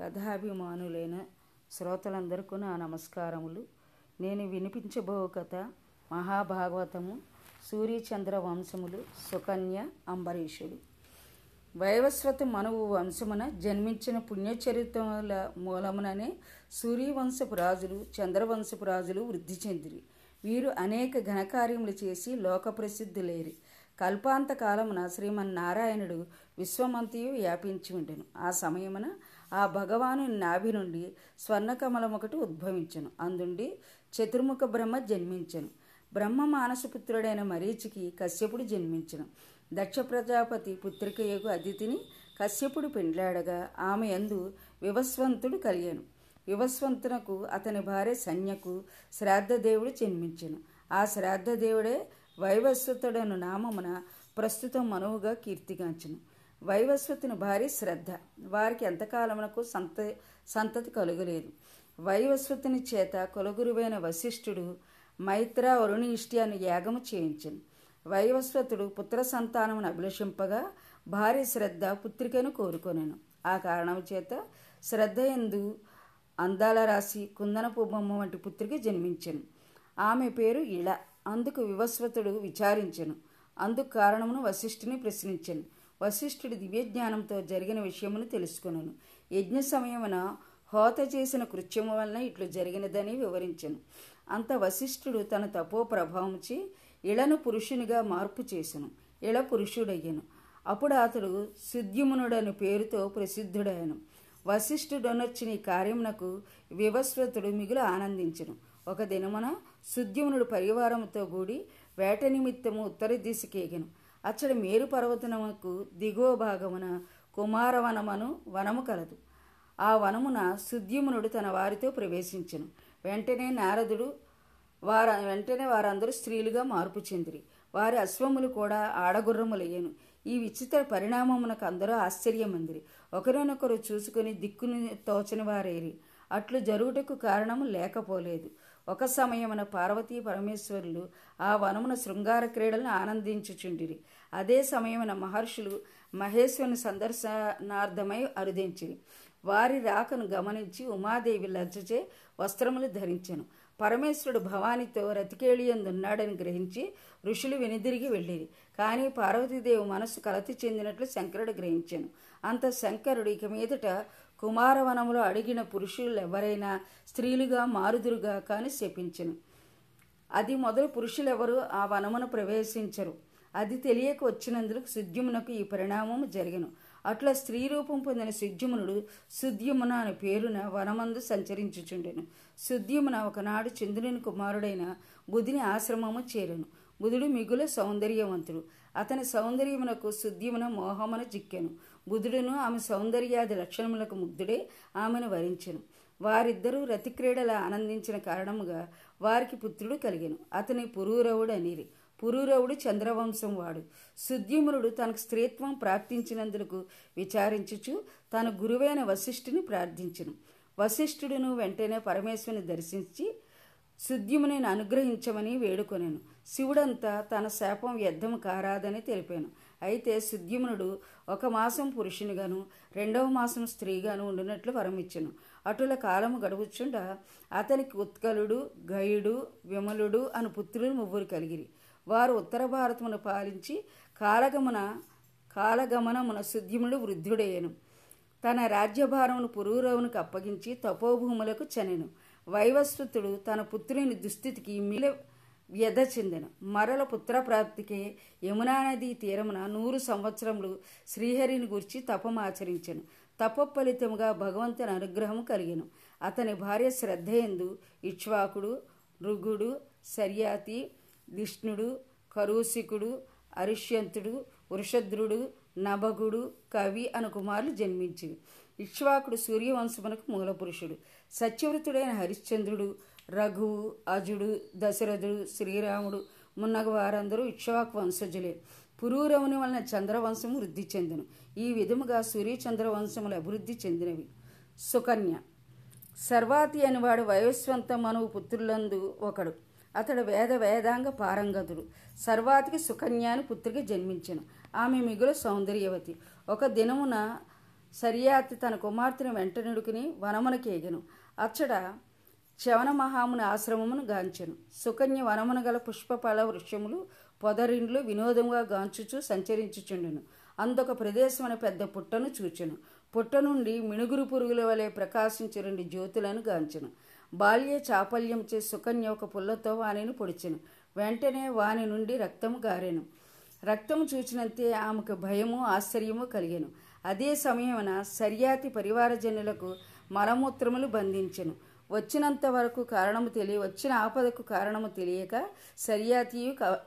కథాభిమానులైన శ్రోతలందరికీ నా నమస్కారములు. నేను వినిపించబో కథ మహాభాగవతము సూర్యచంద్ర వంశములు సుకన్య అంబరీషుడు. వైవస్వత మనువు వంశమున జన్మించిన పుణ్యచరిత్రముల మూలముననే సూర్యవంశపు రాజులు చంద్రవంశపు రాజులు వృద్ధి చెందిరి. వీరు అనేక ఘనకార్యములు చేసి లోక ప్రసిద్ధులేరి కల్పాంత కాలమున శ్రీమన్నారాయణుడు విశ్వమంతయు వ్యాపించి ఉండెను ఆ సమయమున ఆ భగవాను నాభి నుండి స్వర్ణకమలం ఒకటి ఉద్భవించెను. అందుండి చతుర్ముఖ బ్రహ్మ జన్మించెను. బ్రహ్మ మానసపుత్రుడైన మరీచికి కశ్యపుడు జన్మించను. దక్ష ప్రజాపతి పుత్రికయగు అతిథిని కశ్యపుడు పెండ్లాడగా ఆమె యందు వివస్వంతుడు కలిగాను వివస్వంతునకు అతని భార్య సన్యకు శ్రాద్ధదేవుడు జన్మించెను. ఆ శ్రాద్ధదేవుడే వైవస్వతుడను నామమున ప్రస్తుతం మనువుగా కీర్తిగాంచను. వైవస్వతుని భార్య శ్రద్ధ. వారికి ఎంతకాలమునకు సంత సంతతి కలుగలేదు. వైవస్వతుని చేత కులగురువైన వశిష్ఠుడు మైత్ర వరుణిష్టి అని యాగము చేయించను. వైవస్వతుడు పుత్ర సంతానమును అభిలషింపగా భార్య శ్రద్ధ పుత్రికను కోరుకొనెను. ఆ కారణం చేత శ్రద్ధ ఎందు అందాల రాశి కుందనపు బొమ్మ వంటి పుత్రిక జన్మించెను. ఆమె పేరు ఇళ. అందుకు వివస్వతుడు విచారించెను. అందుకు కారణమును వశిష్ఠుని ప్రశ్నించెను. వశిష్ఠుడి దివ్యజ్ఞానంతో జరిగిన విషయమును తెలుసుకును యజ్ఞ సమయమున హోత చేసిన కృత్యము వలన ఇట్లు జరిగినదని వివరించను. అంత వశిష్ఠుడు తన తపో ప్రభావంచి ఇళను పురుషునిగా మార్పు చేసెను. ఇళ పురుషుడయ్యను. అప్పుడు అతడు సుద్యుమునుడని పేరుతో ప్రసిద్ధుడయ్యను. వశిష్ఠుడనొచ్చిన ఈ కార్యమునకు వివస్వతుడు మిగులు ఆనందించెను. ఒక దినమున సుద్యుమునుడు పరివారంతో కూడి వేట నిమిత్తము ఉత్తర దిశకేగను. అచ్చడి మేరు పర్వతనముకు దిగువ భాగమున కుమారవనమను వనము కలదు. ఆ వనమున సుద్యుమునుడు తన వారితో ప్రవేశించెను. వెంటనే నారదుడు వార వెంటనే వారందరూ స్త్రీలుగా మార్పు చెందిరి. వారి అశ్వములు కూడా ఆడగుర్రములయ్యను. ఈ విచిత్ర పరిణామమునకు అందరూ ఆశ్చర్యమందిరి. ఒకరినొకరు చూసుకుని దిక్కుని తోచని వారేరి. అట్లు జరుగుటకు కారణము లేకపోలేదు. ఒక సమయమున పార్వతీ పరమేశ్వరులు ఆ వనమున శృంగార క్రీడలను ఆనందించుచుండిరి. అదే సమయమున మహర్షులు మహేశ్వరుని సందర్శనార్థమై అరుదించిరి. వారి రాకను గమనించి ఉమాదేవి లజ్జచే వస్త్రములు ధరించెను. పరమేశ్వరుడు భవానితో రతికేళియందున్నాడని గ్రహించి ఋషులు వెనుదిరిగి వెళ్ళిరి. కానీ పార్వతీదేవి మనస్సు కలతి చెందినట్లు శంకరుడు గ్రహించాను. అంత శంకరుడు ఇక మీదట కుమారవనములో అడిగిన పురుషులెవరైనా స్త్రీలుగా మారుదురుగా కాని శపించను. అది మొదలు పురుషులెవరు ఆ వనమును ప్రవేశించరు. అది తెలియక వచ్చినందుకు సుద్యుమునకు ఈ పరిణామము జరిగను. అట్లా స్త్రీ రూపం పొందిన సుద్యుమునుడు సుద్యుమున అనే పేరున వనమందు సంచరించుచుండెను. సుద్యుమున ఒకనాడు చంద్రుని కుమారుడైన బుధుని ఆశ్రమము చేరను. బుధుడు మిగుల సౌందర్యవంతుడు. అతని సౌందర్యమునకు సుద్యుమున మోహమున చిక్కెను. బుధుడును ఆమె సౌందర్యాది లక్షణములకు ముగ్ధుడే ఆమెను వరించెను. వారిద్దరూ రతిక్రీడల ఆనందించిన కారణముగా వారికి పుత్రుడు కలిగెను. అతని పురూరవుడు అనిరి. పురూరవుడు చంద్రవంశం వాడు. సుద్యుమ్నుడు తనకు స్త్రీత్వం ప్రాప్తించినందుకు విచారించుచు తన గురువైన వశిష్ఠుని ప్రార్థించను. వశిష్ఠుడును వెంటనే పరమేశ్వరుని దర్శించి సుద్యుమునిని అనుగ్రహించమని వేడుకొనెను. శివుడంతా తన శాపం వ్యర్థం కారాదని తెలిపాను. అయితే సుద్యుమ్నుడు ఒక మాసం పురుషునిగాను రెండవ మాసం స్త్రీగాను ఉండినట్లు వరమిచ్చును. అటుల కాలము గడువుచుండ అతనికి ఉత్కలుడు గయుడు విమలుడు అను పుత్రులు ముగ్గురు కలిగిరి. వారు ఉత్తర భారతమును పాలించి కాలగమన కాలగమనమున సుద్యుముడు వృద్ధుడయ్యను. తన రాజ్యభారమును పురూరవునికి అప్పగించి తపోభూములకు చనెను. వైవస్వతుడు తన పుత్రుని దుస్థితికి మిల వ్యధ చెందెను మరల పుత్రప్రాప్తికి యమునా నదీ తీరమున నూరు సంవత్సరములు శ్రీహరిని గురించి తపమాచరించెను తప ఫలితముగా భగవంతుని అనుగ్రహం కలిగెను. అతని భార్య శ్రద్ధయందు ఇక్ష్వాకుడు ఋగుడు శర్యాతి విష్ణుడు కరూసికుడు అరిష్యంతుడు వృషద్రుడు నభగుడు కవి అను కుమారులు జన్మించి ఇక్ష్వాకుడు సూర్యవంశమునకు మూలపురుషుడు. సత్యవ్రతుడైన హరిశ్చంద్రుడు రఘువు అజుడు దశరథుడు శ్రీరాముడు మున్నగ వారందరూ ఇక్ష్వాకు వంశజులే. పురూరవుని వలన చంద్రవంశము వృద్ధి చెందును. ఈ విధముగా సూర్యచంద్ర వంశములు అభివృద్ధి చెందినవి. సుకన్య. సర్వాతి అనివాడు వయస్వంత మనువు పుత్రులందు ఒకడు. అతడు వేద వేదాంగ పారంగతుడు. సర్వాతికి సుకన్యాని పుత్రికి జన్మించను. ఆమె మిగులు సౌందర్యవతి. ఒక దినమున సరియాతి తన కుమార్తెను వెంటనుడుకుని వనమునకేగెను. అచ్చడ చవన మహాముని ఆశ్రమమును గాంచెను. సుకన్య వనమున గల పుష్పఫల వృక్షములు పొదరిండ్లు వినోదముగా గాంచుచు సంచరించుచుండెను. అందొక ప్రదేశమైన పెద్ద పుట్టను చూచెను. పుట్ట నుండి మిణుగురు పురుగుల వలె ప్రకాశించు రెండు జ్యోతులను గాంచెను. బాల్య చాపల్యం చే సుకన్య ఒక పుల్లతో వానిని పొడిచెను. వెంటనే వాని నుండి రక్తము గారెను. రక్తము చూచినంతే ఆమెకు భయము ఆశ్చర్యము కలిగెను. అదే సమయమున సర్యాతి పరివారజనులకు మలమూత్రములు బంధించెను. వచ్చినంత వరకు కారణము తెలియ వచ్చిన ఆపదకు కారణము తెలియక సర్యాతియు క-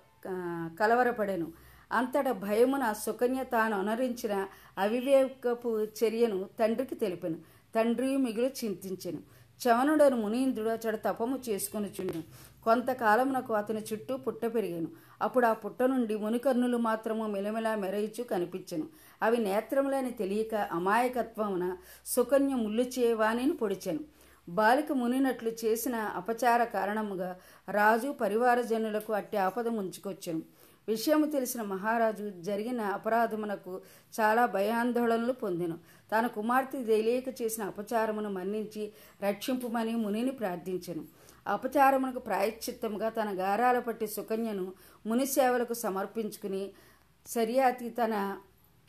కలవరపడెను. అంతట భయమున సుకన్య తాను అనరించిన అవివేకపు చర్యను తండ్రికి తెలిపెను. తండ్రి మిగులు చింతించెను. చవనుడను మునీంద్రుడు అతడు తపము చేసుకుని చుండెను. కొంతకాలమునకు అతని చుట్టూ పుట్ట పెరిగాను. అప్పుడు ఆ పుట్ట నుండి మునికర్ణులు మాత్రము మెలమెలా మెరయిచు కనిపించెను. అవి నేత్రములని తెలియక అమాయకత్వమున సుకన్య ముళ్ళు చేయవాణిని పొడిచెను. బాలిక మునినట్లు చేసిన అపచార కారణముగా రాజు పరివారజనులకు అట్టి ఆపద ముంచుకొచ్చెను. విషయము తెలిసిన మహారాజు జరిగిన అపరాధమునకు చాలా భయాందోళనలు పొందెను. తన కుమార్తె తెలియక చేసిన అపచారమును మన్నించి రక్షింపుమని మునిని ప్రార్థించెను. అపచారమునకు ప్రాయశ్చిత్తముగా తన గారాల పట్టి సుకన్యను ముని సేవలకు సమర్పించుకుని సరియాతి తన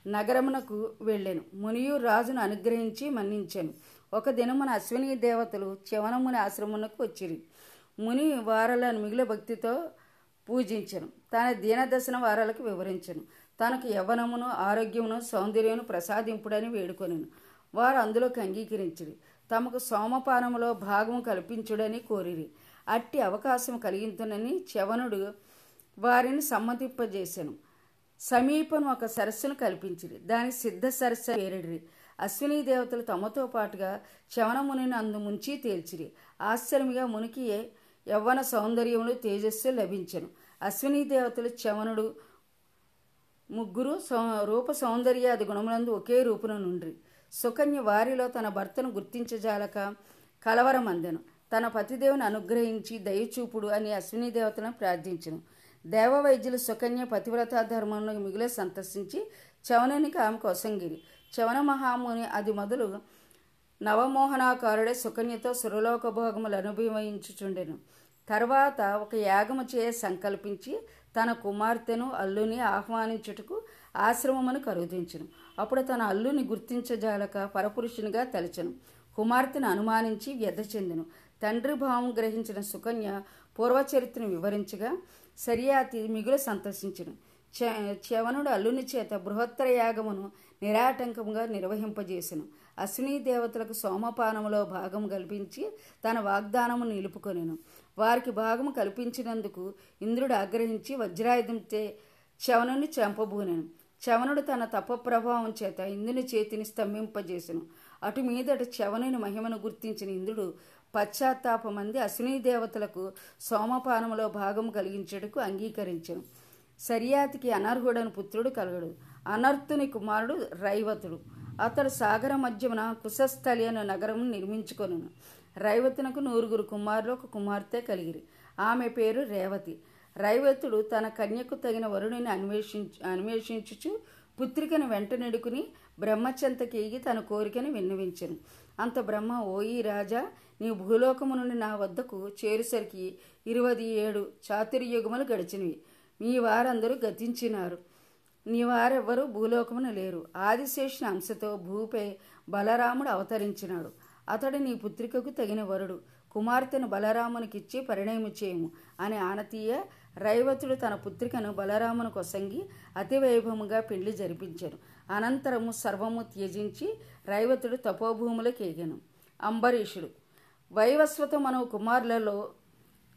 నగరమునకు వెళ్ళాను. మునియు రాజును అనుగ్రహించి మన్నించాను. ఒక దినమున అశ్విని దేవతలు చివనముని ఆశ్రమునకు వచ్చిరి. ముని వారలను మిగిలిన భక్తితో పూజించను. తన దీనదశన వారాలకు వివరించను. తనకు యవ్వనమును ఆరోగ్యమును సౌందర్యమును ప్రసాదింపుడని వేడుకొనిను. వారు అందులోకి అంగీకరించిరి. తమకు సోమపానములో భాగము కల్పించుడని కోరిరి. అట్టి అవకాశం కలిగించునని చవనుడు వారిని సమ్మతింపజేశాను సమీపం ఒక సరస్సును కల్పించిరి. దాని సిద్ధ సరస్సు పేరిడిరి. అశ్విని దేవతలు తమతో పాటుగా చవనమునిని అందు ముంచి తేల్చిరి. ఆశ్చర్యముగా మునికి యవ్వన సౌందర్యములు తేజస్సు లభించెను. అశ్విని దేవతలు చవనుడు ముగ్గురు సౌ- రూప సౌందర్యాది గుణములందు ఒకే రూపున నుండ్రి. సుకన్య వారిలో తన భర్తను గుర్తించజాలక కలవరమందెను. తన పతిదేవుని అనుగ్రహించి దయచూపుడు అని అశ్విని దేవతలను ప్రార్థించను. దేవవైద్యులు సుకన్య పతివ్రత ధర్మంలో మిగిలే సంతసించి చవనునికి ఆమెకు ఒసంగిరి. చవన మహాముని అది మొదలు నవమోహనాకారుడే సుకన్యతో సురలోక భోగములు అనుభవించుచుండెను. తర్వాత ఒక యాగము చేయ సంకల్పించి తన కుమార్తెను అల్లుని ఆహ్వానించుటకు ఆశ్రమమును కరుదించను అప్పుడు తన అల్లుని గుర్తించజాలక పరపురుషునిగా తలచెను. కుమార్తెను అనుమానించి వ్యధ చెందెను. తండ్రి భావం గ్రహించిన సుకన్య పూర్వచరిత్రను వివరించగా సరియాతి మిగులు సంతోషించను చవనుడు అల్లుని చేత బృహత్తర యాగమును నిరాటంకముగా నిర్వహింపజేసెను. అశ్విని దేవతలకు సోమపానములో భాగం కల్పించి తన వాగ్దానము నిలుపుకొనెను. వారికి భాగము కల్పించినందుకు ఇంద్రుడు ఆగ్రహించి వజ్రాయుధంతే చవనుని చంపబూనెను. చవనుడు తన తప ప్రభావం చేత ఇంద్రుని చేతిని స్తంభింపజేసెను. అటు మీదట చవనుని మహిమను గుర్తించిన ఇంద్రుడు పశ్చాత్తాపమంది అశ్విని దేవతలకు సోమపానములో భాగం కలిగించటకు అంగీకరించను. సరియాతికి అనర్హుడని పుత్రుడు కలగడు. అనర్తుని కుమారుడు రైవతుడు. అతడు సాగర మధ్యమున కుశస్థలి అనే నగరం నిర్మించుకొను రైవతునకు నూరుగురు కుమారులు ఒక కుమార్తె కలిగిరి. ఆమె పేరు రేవతి. రైవతుడు తన కన్యకు తగిన వరుణుని అన్వేషించు అన్వేషించుచు పుత్రికను వెంట నెడుకుని బ్రహ్మచెంతకేగి తన కోరికను విన్నవించను. అంత బ్రహ్మ ఓయి రాజా నీ భూలోకము నుండి నా వద్దకు చేరుసరికి ఇరవై ఏడు చాతుర్యుగములు గడిచినవి. మీ వారందరూ గతించినారు నీ వారెవ్వరూ భూలోకమున లేరు. ఆదిశేషుని అంశతో భూపై బలరాముడు అవతరించినాడు. అతడు నీ పుత్రికకు తగిన వరుడు. కుమార్తెను బలరామునికిచ్చి పరిణయము చేయము అని ఆనతీయ రైవతుడు తన పుత్రికను బలరామును కొసంగి అతివైభవముగా పెళ్ళి జరిపించాను. అనంతరము సర్వము త్యజించి రైవతుడు తపోభూములకు ఎగాను. అంబరీషుడు వైవస్వతమను కుమారులలో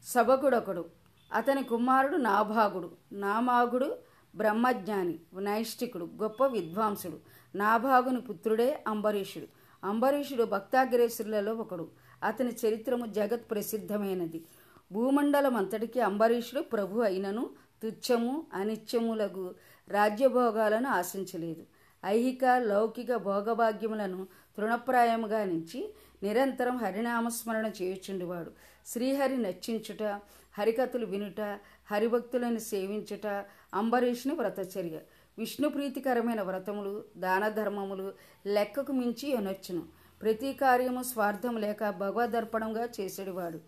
సభకుడొకడు. అతని కుమారుడు నాభాగుడు నామాగుడు బ్రహ్మజ్ఞాని నైష్టికుడు గొప్ప విద్వాంసుడు నాభాగుని పుత్రుడే అంబరీషుడు. అంబరీషుడు భక్తాగ్రేసులలో ఒకడు. అతని చరిత్రము జగత్ ప్రసిద్ధమైనది. భూమండలం అంతటికి అంబరీషుడు ప్రభు అయినను తుచ్చము అనిత్యములకు రాజ్యభోగాలను ఆశించలేదు. ఐహిక లౌకిక భోగభాగ్యములను తృణప్రాయముగా నుంచి నిరంతరం హరినామస్మరణ చేయుచుండేవాడు. శ్రీహరి నచ్చించుట హరికథలు వినుట హరిభక్తులను సేవించుట అంబరీష్ని వ్రతచర్య. విష్ణు ప్రీతికరమైన వ్రతములు దాన ధర్మములు లెక్కకు మించి ఎనొచ్చును. ప్రతి కార్యము స్వార్థం లేక భగవదర్పణంగా చేసేవాడు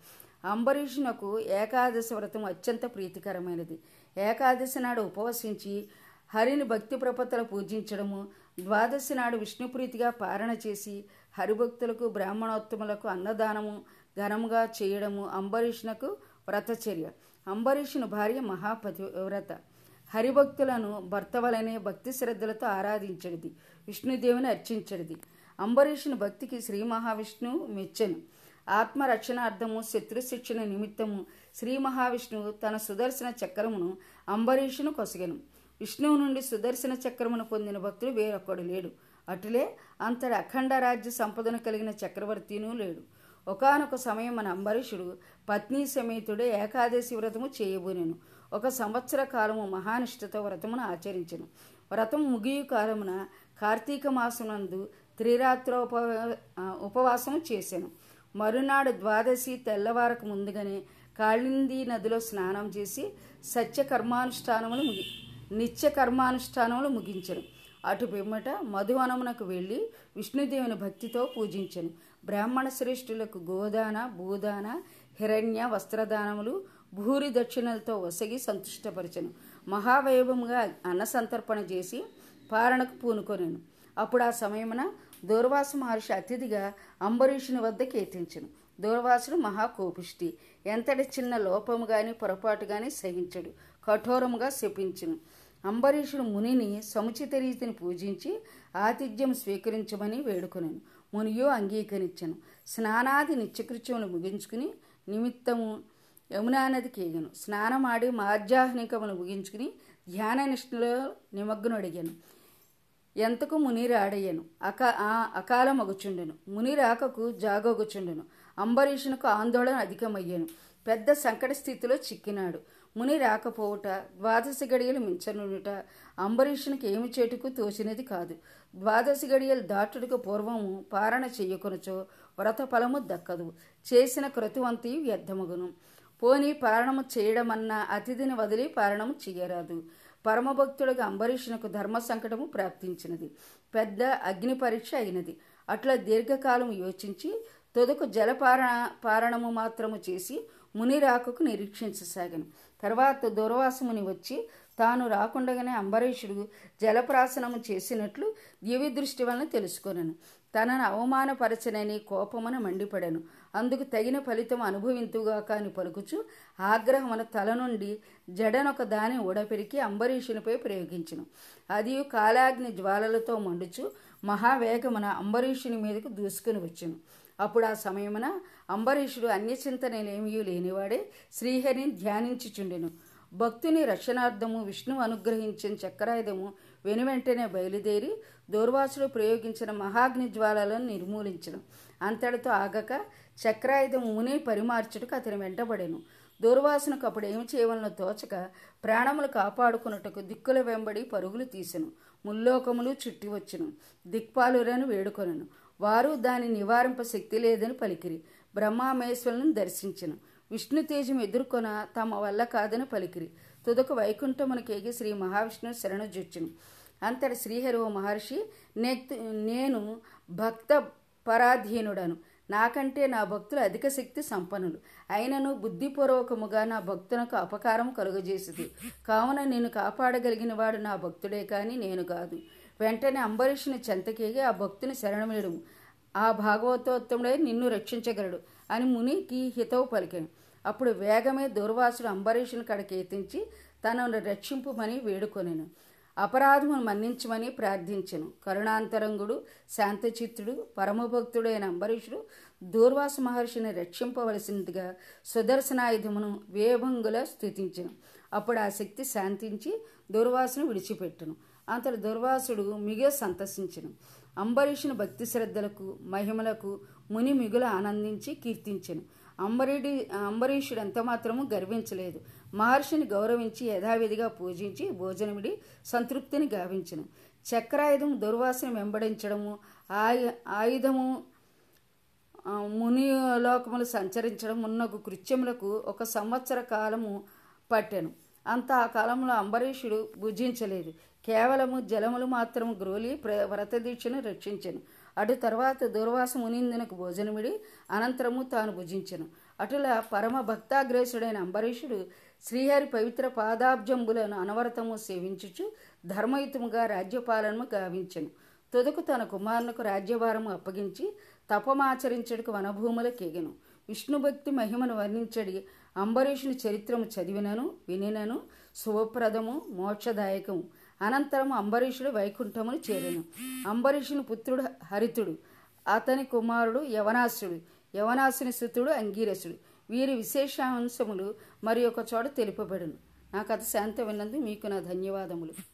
అంబరీషునకు ఏకాదశి వ్రతం అత్యంత ప్రీతికరమైనది. ఏకాదశి నాడు ఉపవసించి హరిని భక్తి ప్రపత్తులు పూజించడము ద్వాదశి నాడు విష్ణుప్రీతిగా పారణ చేసి హరిభక్తులకు బ్రాహ్మణోత్తములకు అన్నదానము ఘనముగా చేయడము అంబరీషునకు వ్రతచర్య. అంబరీషుని భార్య మహాపతివ్రత. హరిభక్తులను భర్త వలనే భక్తి శ్రద్ధలతో ఆరాధించడిది. విష్ణుదేవుని అర్చించడిది. అంబరీషుని భక్తికి శ్రీ మహావిష్ణువు మెచ్చెను. ఆత్మరక్షణార్థము శత్రు శిక్షణ నిమిత్తము శ్రీ మహావిష్ణువు తన సుదర్శన చక్రమును అంబరీషును కొసగెను. విష్ణువు నుండి సుదర్శన చక్రమును పొందిన భక్తుడు వేరొక్కడు లేడు. అటులే అంతటి అఖండ రాజ్య సంపదను కలిగిన చక్రవర్తినూ లేడు. ఒకనొక సమయం మన అంబరీషుడు పత్ని సమేతుడే ఏకాదశి వ్రతము చేయబోనెను. ఒక సంవత్సర కాలము మహానిష్టతో వ్రతమును ఆచరించెను. వ్రతం ముగియు కాలమున కార్తీక మాసమునందు త్రిరాత్రోప ఉపవాసము చేశాను మరునాడు ద్వాదశి తెల్లవారకు ముందుగానే కాళింది నదిలో స్నానం చేసి సత్య కర్మానుష్ఠానములు ముగి నిత్య కర్మానుష్ఠానములు ముగించను. అటు పిమ్మట మధువనమునకు వెళ్ళి విష్ణుదేవుని భక్తితో పూజించను. బ్రాహ్మణ శ్రేష్ఠులకు గోదాన భూదాన హిరణ్య వస్త్రదానములు భూరి దక్షిణలతో ఒసగి సంతుష్టపరచను. మహావైభవముగా అన్నసంతర్పణ చేసి పారణకు పూనుకొనెను. అప్పుడు ఆ సమయమున దూర్వాస మహర్షి అతిథిగా అంబరీషుని వద్ద కీర్తించను దూర్వాసుడు మహాకోపిష్టి. ఎంతటి చిన్న లోపము గాని పొరపాటు గాని సహించడు. కఠోరముగా శపించును. అంబరీషుడు మునిని సముచిత రీతిని పూజించి ఆతిథ్యం స్వీకరించమని వేడుకొనను. మునియో అంగీకరించను. స్నానాది నిత్యకృత్యములు ముగించుకుని నిమిత్తము యమునా నదికి ఎగను. స్నానమాడి మాధ్యాహ్నికమును ముగించుకుని ధ్యాన నిష్ఠలో అడిగాను ఎంతకు ముని రాడయ్యను అక ఆ అకాల మగుచుండెను. ముని రాకకు జాగొగుచుండెను. అంబరీషునకు ఆందోళన అధికమయ్యాను. పెద్ద సంకట స్థితిలో చిక్కినాడు. ముని రాకపోవుట ద్వాదశి గడియలు మించనుట అంబరీషునికి ఏమి చేటుకు తోచినది కాదు. ద్వాదశి గడియలు దాటుడికి పూర్వము పారణ చెయ్యకొనచో వ్రత ఫలము దక్కదు. చేసిన క్రతువంతి వ్యర్థమగును. పోని పారణము చేయడమన్నా అతిథిని వదిలి పారణము చెయ్యరాదు పరమభక్తుడిగా అంబరీషునకు ధర్మ సంకటము ప్రాప్తించినది. పెద్ద అగ్ని పరీక్ష అయినది. అట్లా దీర్ఘకాలం యోచించి తొదకు జలపారణ పారణము మాత్రము చేసి ముని రాకకు నిరీక్షించసాగాను. తర్వాత దుర్వాసముని వచ్చి తాను రాకుండగానే అంబరీషుడు జలప్రాసనము చేసినట్లు దివి దృష్టి వలన తెలుసుకొనను. తనను అవమానపరచనని కోపమున మండిపడను. అందుకు తగిన ఫలితం అనుభవింతుగాక అని పలుకుచు ఆగ్రహమున తల నుండి జడనొక దాని ఊడపెరికి అంబరీషునిపై ప్రయోగించను. అది కాలాగ్ని జ్వాలలతో మండుచు మహావేగమున అంబరీషుని మీదకు దూసుకుని వచ్చును. అప్పుడు ఆ సమయమున అంబరీషుడు అన్యచింతనలేమీ లేనివాడే శ్రీహరిని ధ్యానించుచుండెను. భక్తుని రక్షణార్థము విష్ణువు అనుగ్రహించిన చక్రాయుధము వెనువెంటనే బయలుదేరి దూర్వాసుడు ప్రయోగించిన మహాగ్ని జ్వాలలను నిర్మూలించడం అంతటితో ఆగక చక్రాయుధం ముని పరిమార్చుటకు అతని వెంటబడెను. దూర్వాసునకు అప్పుడు ఏమి చేయవలనో తోచక ప్రాణములు కాపాడుకున్నట్టుకు దిక్కుల వెంబడి పరుగులు తీసెను. ముల్లోకములు చుట్టి వచ్చును దిక్పాలురను వేడుకొనను. వారు దాని నివారింప శక్తి లేదని పలికిరి. బ్రహ్మామేశ్వరులను దర్శించను. విష్ణు తేజం ఎదుర్కొన తమ వల్ల కాదని పలికిరి. తుదకు వైకుంఠమునకేగి శ్రీ మహావిష్ణువు శరణు జొచ్చును. అంతటి శ్రీహరి ఓ మహర్షి నేను భక్త పరాధీనుడను. నాకంటే నా భక్తులు అధిక శక్తి సంపన్నులు. అయినను బుద్ధిపూర్వకముగా నా భక్తులకు అపకారం కలుగజేసింది కావున నేను కాపాడగలిగిన వాడు నా భక్తుడే కానీ నేను కాదు. వెంటనే అంబరీషుని చెంతకేగి ఆ భక్తుని శరణమేయడం ఆ భాగవతోత్తముడే నిన్ను రక్షించగలడు అని మునికి హితవు పలికాను. అప్పుడు వేగమే దుర్వాసుడు అంబరీషుని కడకేతించి ఎత్తించి తనను రక్షింపుమని వేడుకొనెను. అపరాధమును మన్నించమని ప్రార్థించెను. కరుణాంతరంగుడు శాంతచిత్తుడు పరమభక్తుడైన అంబరీషుడు దూర్వాస మహర్షిని రక్షింపవలసిందిగా సుదర్శనాయుధమును వేభంగుల స్థుతించెను అప్పుడు ఆ శక్తి శాంతించి దూర్వాసును విడిచిపెట్టును. అంతటి దుర్వాసుడు మిగ సంతసించను. అంబరీషుని భక్తి శ్రద్ధలకు మహిమలకు ముని మిగుల ఆనందించి కీర్తించెను. అంబరీడి అంబరీషుడు ఎంత మాత్రము గర్వించలేదు. మహర్షిని గౌరవించి యథావిధిగా పూజించి భోజనమిడి సంతృప్తిని గావించను. చక్రాయుధం దుర్వాసన వెంబడించడము ఆయు ఆయుధము ముని లోకములు సంచరించడం మున్నగు కృత్యములకు ఒక సంవత్సర కాలము పట్టెను. అంత ఆ కాలంలో అంబరీషుడు భుజించలేదు. కేవలము జలములు మాత్రము గ్రోలి ప్ర వ్రతదీక్షను రక్షించెను. అటు తర్వాత దూర్వాస మునిందునకు భోజనమిడి అనంతరము తాను భుజించెను. అటులా పరమ భక్తాగ్రేసుడైన అంబరీషుడు శ్రీహరి పవిత్ర పాదాబ్జంబులను అనవరతము సేవించుచు ధర్మయుతముగా రాజ్యపాలనము గావించెను. తుదకు తన కుమారునకు రాజ్యభారము అప్పగించి తపమాచరించడుకు వనభూములకెగెను విష్ణుభక్తి మహిమను వర్ణించడి అంబరీషుని చరిత్రము చదివినను వినినను శుభప్రదము మోక్షదాయకము. అనంతరం అంబరీషుడు వైకుంఠమును చేరెను. అంబరీషుని పుత్రుడు హరితుడు అతని కుమారుడు యవనాసుడు యవనాసుని సుతుడు అంగీరసుడు. వీరి విశేషాంశములు మరి ఒక చోట తెలుపబడును. నా కథ శాంత విన్నందు మీకు నా ధన్యవాదములు.